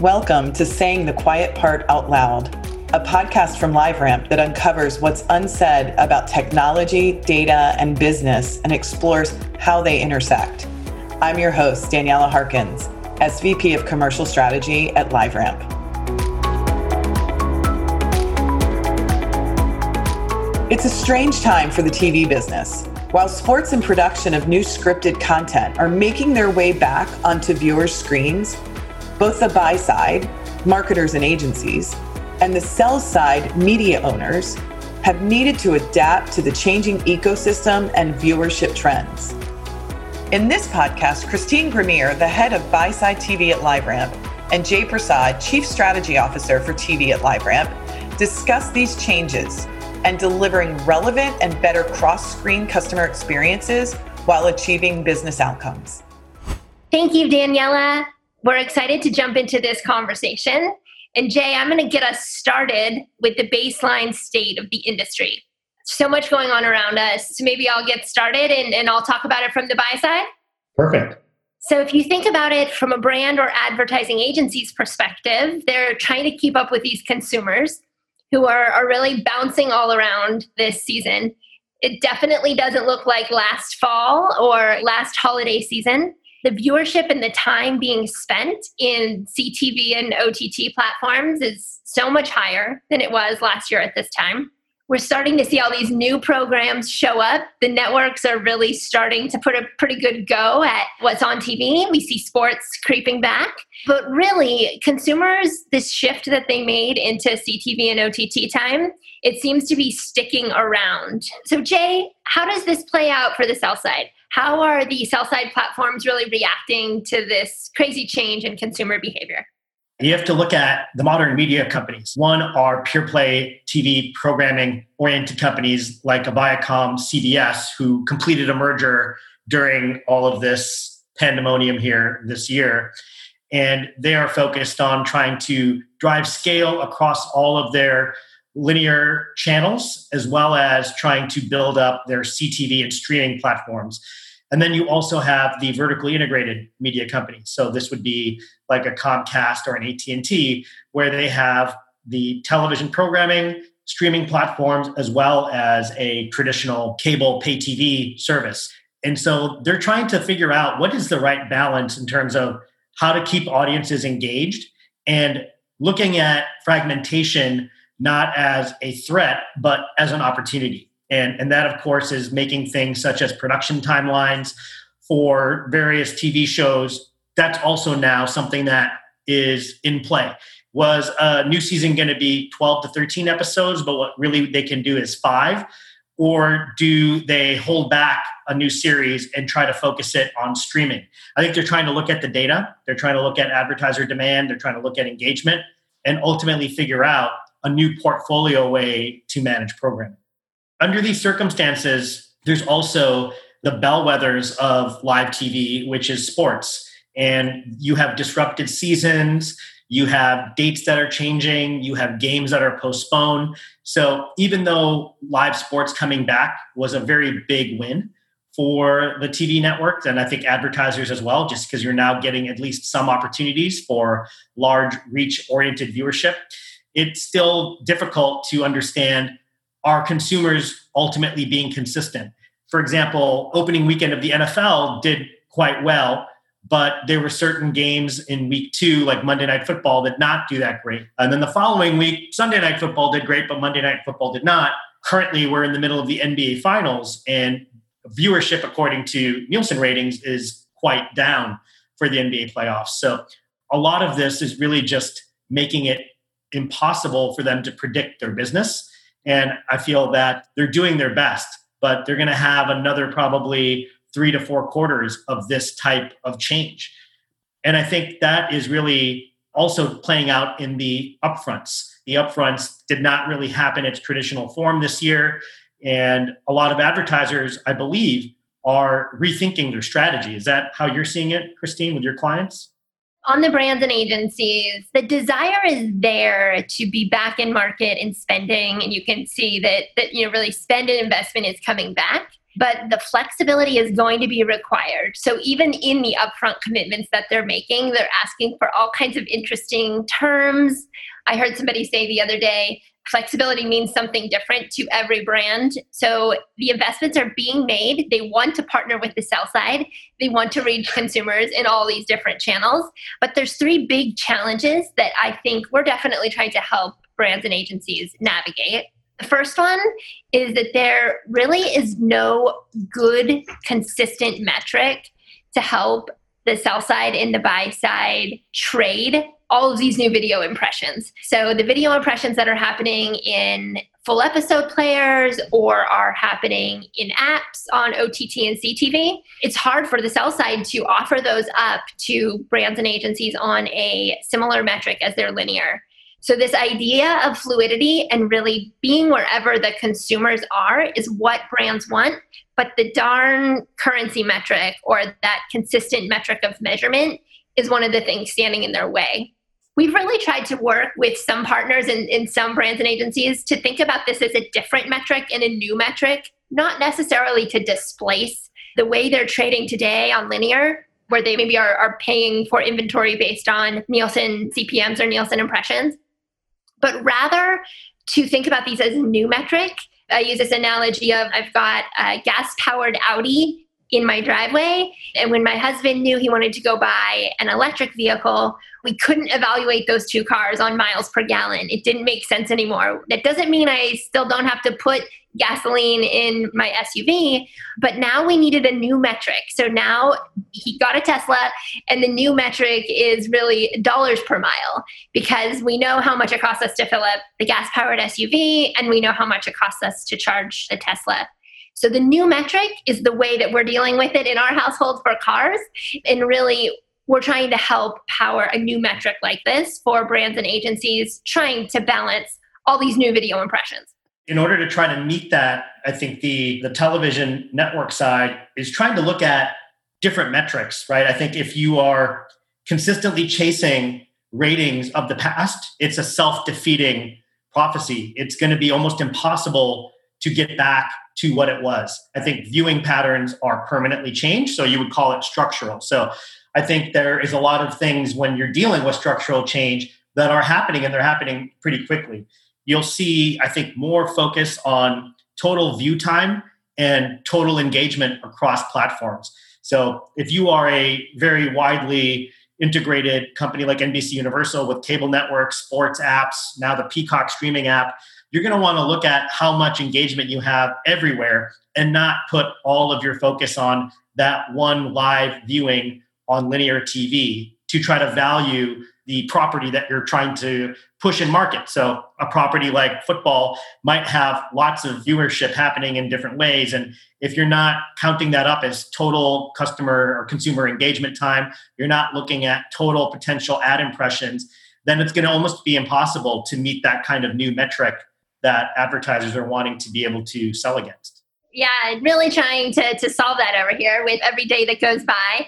Welcome to Saying the Quiet Part Out Loud, a podcast from LiveRamp that uncovers what's unsaid about technology, data, and business and explores how they intersect. I'm your host, Daniela Harkins, SVP of Commercial Strategy at LiveRamp. It's a strange time for the TV business. While sports and production of new scripted content are making their way back onto viewers' screens, both the buy side, marketers and agencies, and the sell side, media owners, have needed to adapt to the changing ecosystem and viewership trends. In this podcast, Christine Grenier, the head of buy side TV at LiveRamp, and Jay Prasad, Chief Strategy Officer for TV at LiveRamp, discuss these changes and delivering relevant and better cross screen customer experiences while achieving business outcomes. Thank you, Daniela. We're excited to jump into this conversation. And Jay, I'm going to get us started with the baseline state of the industry. So much going on around us. So maybe I'll get started and, and I'll talk about it from the buy side. Perfect. So, if you think about it from a brand or advertising agency's perspective, they're trying to keep up with these consumers who are, are really bouncing all around this season. It definitely doesn't look like last fall or last holiday season the viewership and the time being spent in CTV and OTT platforms is so much higher than it was last year at this time. We're starting to see all these new programs show up. The networks are really starting to put a pretty good go at what's on TV. We see sports creeping back. But really, consumers, this shift that they made into CTV and OTT time, it seems to be sticking around. So, Jay, how does this play out for the sell side? How are the sell side platforms really reacting to this crazy change in consumer behavior? You have to look at the modern media companies. One are pure play TV programming oriented companies like a Viacom CBS, who completed a merger during all of this pandemonium here this year. And they are focused on trying to drive scale across all of their linear channels, as well as trying to build up their CTV and streaming platforms. And then you also have the vertically integrated media companies. So this would be like a Comcast or an AT&T where they have the television programming, streaming platforms as well as a traditional cable pay TV service. And so they're trying to figure out what is the right balance in terms of how to keep audiences engaged and looking at fragmentation not as a threat, but as an opportunity. And, and that, of course, is making things such as production timelines for various TV shows. That's also now something that is in play. Was a new season going to be 12 to 13 episodes, but what really they can do is five? Or do they hold back a new series and try to focus it on streaming? I think they're trying to look at the data, they're trying to look at advertiser demand, they're trying to look at engagement, and ultimately figure out a new portfolio way to manage programming. Under these circumstances, there's also the bellwethers of live TV, which is sports. And you have disrupted seasons, you have dates that are changing, you have games that are postponed. So even though live sports coming back was a very big win for the TV networks and I think advertisers as well, just because you're now getting at least some opportunities for large reach oriented viewership it's still difficult to understand are consumers ultimately being consistent. For example, opening weekend of the NFL did quite well, but there were certain games in week two, like Monday Night Football, that not do that great. And then the following week, Sunday Night Football did great, but Monday Night Football did not. Currently, we're in the middle of the NBA Finals, and viewership, according to Nielsen ratings, is quite down for the NBA playoffs. So a lot of this is really just making it impossible for them to predict their business. And I feel that they're doing their best, but they're going to have another probably three to four quarters of this type of change. And I think that is really also playing out in the upfronts. The upfronts did not really happen in its traditional form this year. And a lot of advertisers, I believe, are rethinking their strategy. Is that how you're seeing it, Christine, with your clients? On the brands and agencies, the desire is there to be back in market and spending, and you can see that that you know really spend and investment is coming back. but the flexibility is going to be required. So even in the upfront commitments that they're making, they're asking for all kinds of interesting terms. I heard somebody say the other day, flexibility means something different to every brand. So the investments are being made. They want to partner with the sell side. They want to reach consumers in all these different channels. But there's three big challenges that I think we're definitely trying to help brands and agencies navigate. The first one is that there really is no good, consistent metric to help the sell side and the buy side trade all of these new video impressions. So the video impressions that are happening in full episode players or are happening in apps on OTT and CTV, it's hard for the sell side to offer those up to brands and agencies on a similar metric as their linear. So, this idea of fluidity and really being wherever the consumers are is what brands want. But the darn currency metric or that consistent metric of measurement is one of the things standing in their way. We've really tried to work with some partners and in some brands and agencies to think about this as a different metric and a new metric, not necessarily to displace the way they're trading today on linear, where they maybe are, are paying for inventory based on Nielsen CPMs or Nielsen impressions, but rather to think about these as new metric. I use this analogy of I've got a gas powered Audi in my driveway. And when my husband knew he wanted to go buy an electric vehicle, we couldn't evaluate those two cars on miles per gallon. It didn't make sense anymore. That doesn't mean I still don't have to put gasoline in my SUV, but now we needed a new metric. So now he got a Tesla, and the new metric is really dollars per mile because we know how much it costs us to fill up the gas powered SUV, and we know how much it costs us to charge the Tesla. So the new metric is the way that we're dealing with it in our household for cars. And really, we're trying to help power a new metric like this for brands and agencies trying to balance all these new video impressions. In order to try to meet that, I think the, the television network side is trying to look at different metrics, right? I think if you are consistently chasing ratings of the past, it's a self defeating prophecy. It's going to be almost impossible to get back to what it was. I think viewing patterns are permanently changed, so you would call it structural. So I think there is a lot of things when you're dealing with structural change that are happening and they're happening pretty quickly. You'll see, I think, more focus on total view time and total engagement across platforms. So if you are a very widely integrated company like NBC Universal with cable networks, sports apps, now the Peacock streaming app, you're going to want to look at how much engagement you have everywhere and not put all of your focus on that one live viewing on linear TV to try to value the property that you're trying to push and market. So, a property like football might have lots of viewership happening in different ways. And if you're not counting that up as total customer or consumer engagement time, you're not looking at total potential ad impressions, then it's going to almost be impossible to meet that kind of new metric that advertisers are wanting to be able to sell against. Yeah, really trying to, to solve that over here with every day that goes by.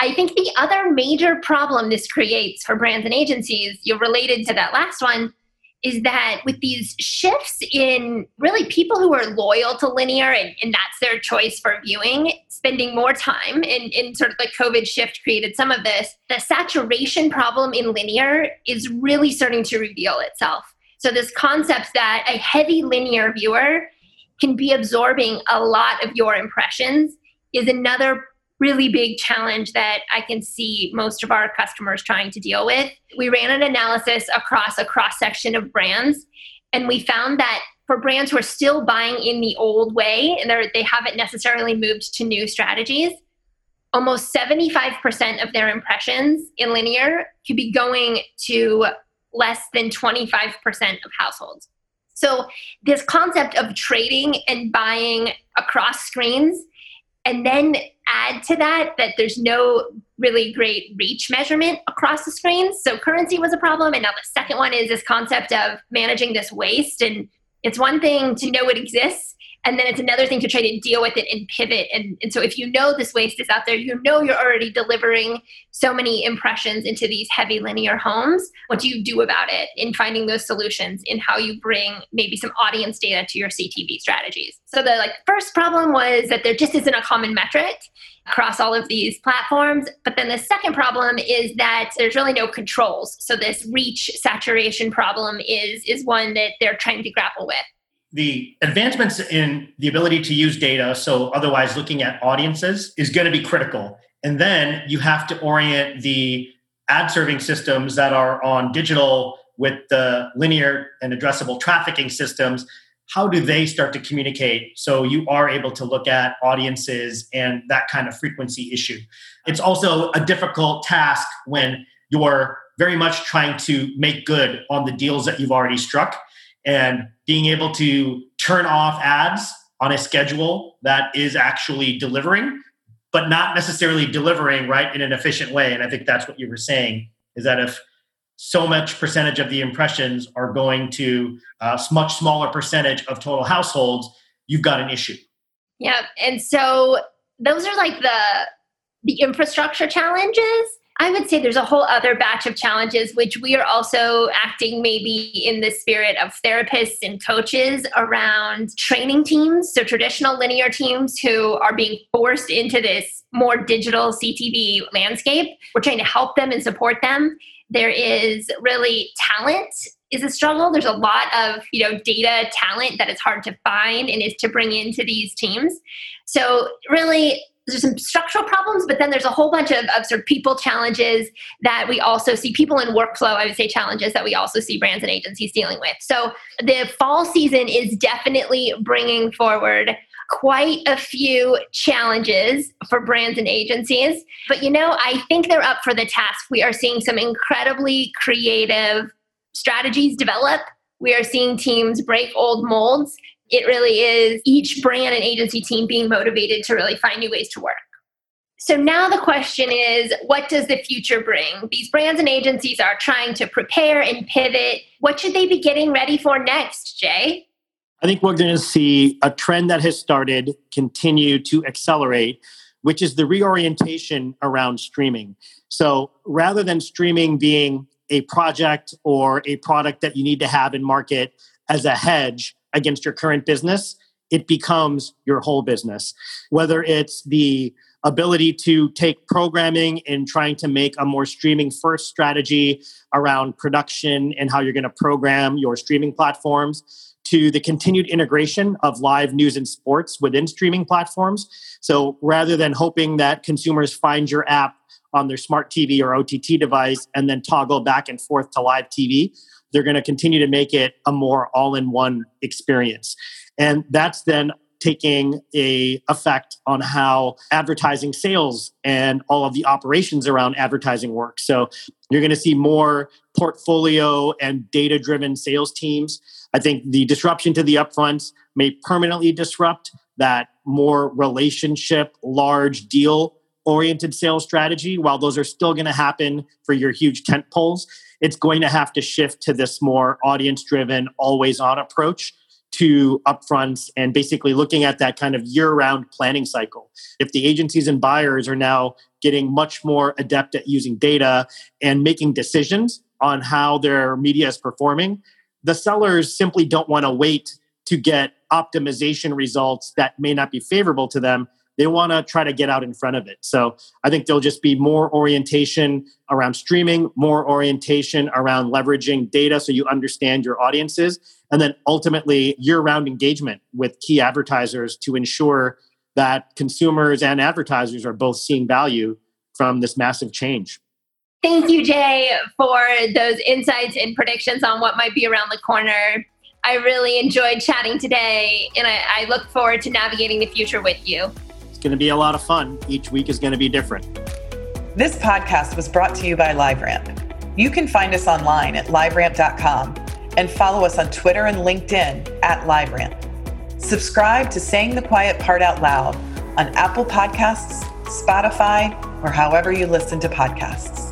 I think the other major problem this creates for brands and agencies, you're related to that last one, is that with these shifts in really people who are loyal to linear and, and that's their choice for viewing, spending more time in, in sort of the COVID shift created some of this, the saturation problem in linear is really starting to reveal itself. So, this concept that a heavy linear viewer can be absorbing a lot of your impressions is another really big challenge that I can see most of our customers trying to deal with. We ran an analysis across a cross section of brands, and we found that for brands who are still buying in the old way and they haven't necessarily moved to new strategies, almost 75% of their impressions in linear could be going to less than 25% of households. So, this concept of trading and buying across screens, and then add to that that there's no really great reach measurement across the screens. So, currency was a problem. And now the second one is this concept of managing this waste. And it's one thing to know it exists, and then it's another thing to try to deal with it and pivot and, and so if you know this waste is out there you know you're already delivering so many impressions into these heavy linear homes what do you do about it in finding those solutions in how you bring maybe some audience data to your ctv strategies so the like first problem was that there just isn't a common metric across all of these platforms. But then the second problem is that there's really no controls. So this reach saturation problem is is one that they're trying to grapple with. The advancements in the ability to use data, so otherwise looking at audiences, is going to be critical. And then you have to orient the ad serving systems that are on digital with the linear and addressable trafficking systems. How do they start to communicate so you are able to look at audiences and that kind of frequency issue? It's also a difficult task when you're very much trying to make good on the deals that you've already struck and being able to turn off ads on a schedule that is actually delivering but not necessarily delivering right in an efficient way and i think that's what you were saying is that if so much percentage of the impressions are going to a much smaller percentage of total households, you've got an issue. Yeah, and so those are like the the infrastructure challenges. I would say there's a whole other batch of challenges which we are also acting maybe in the spirit of therapists and coaches around training teams. So traditional linear teams who are being forced into this more digital CTV landscape. We're trying to help them and support them there is really talent is a struggle. There's a lot of you know data talent that it's hard to find and is to bring into these teams. So really there's some structural problems, but then there's a whole bunch of, of sort of people challenges that we also see people in workflow, I would say challenges that we also see brands and agencies dealing with. So the fall season is definitely bringing forward quite a few challenges for brands and agencies. But you know, I think they're up for the task. We are seeing some incredibly creative strategies develop. We are seeing teams break old molds. It really is each brand and agency team being motivated to really find new ways to work. So now the question is what does the future bring? These brands and agencies are trying to prepare and pivot. What should they be getting ready for next, Jay? I think we're going to see a trend that has started continue to accelerate, which is the reorientation around streaming. So rather than streaming being a project or a product that you need to have in market as a hedge against your current business, it becomes your whole business. Whether it's the ability to take programming and trying to make a more streaming first strategy around production and how you're going to program your streaming platforms to the continued integration of live news and sports within streaming platforms. So rather than hoping that consumers find your app on their smart TV or OTT device and then toggle back and forth to live TV, they're going to continue to make it a more all-in-one experience. And that's then taking a effect on how advertising sales and all of the operations around advertising work. So you're going to see more portfolio and data driven sales teams I think the disruption to the upfronts may permanently disrupt that more relationship, large deal oriented sales strategy. While those are still going to happen for your huge tent poles, it's going to have to shift to this more audience driven, always on approach to upfronts and basically looking at that kind of year round planning cycle. If the agencies and buyers are now getting much more adept at using data and making decisions on how their media is performing, the sellers simply don't want to wait to get optimization results that may not be favorable to them. They want to try to get out in front of it. So I think there'll just be more orientation around streaming, more orientation around leveraging data so you understand your audiences, and then ultimately year round engagement with key advertisers to ensure that consumers and advertisers are both seeing value from this massive change. Thank you, Jay, for those insights and predictions on what might be around the corner. I really enjoyed chatting today, and I, I look forward to navigating the future with you. Going to be a lot of fun. Each week is going to be different. This podcast was brought to you by LiveRamp. You can find us online at liveramp.com and follow us on Twitter and LinkedIn at LiveRamp. Subscribe to Saying the Quiet Part Out Loud on Apple Podcasts, Spotify, or however you listen to podcasts.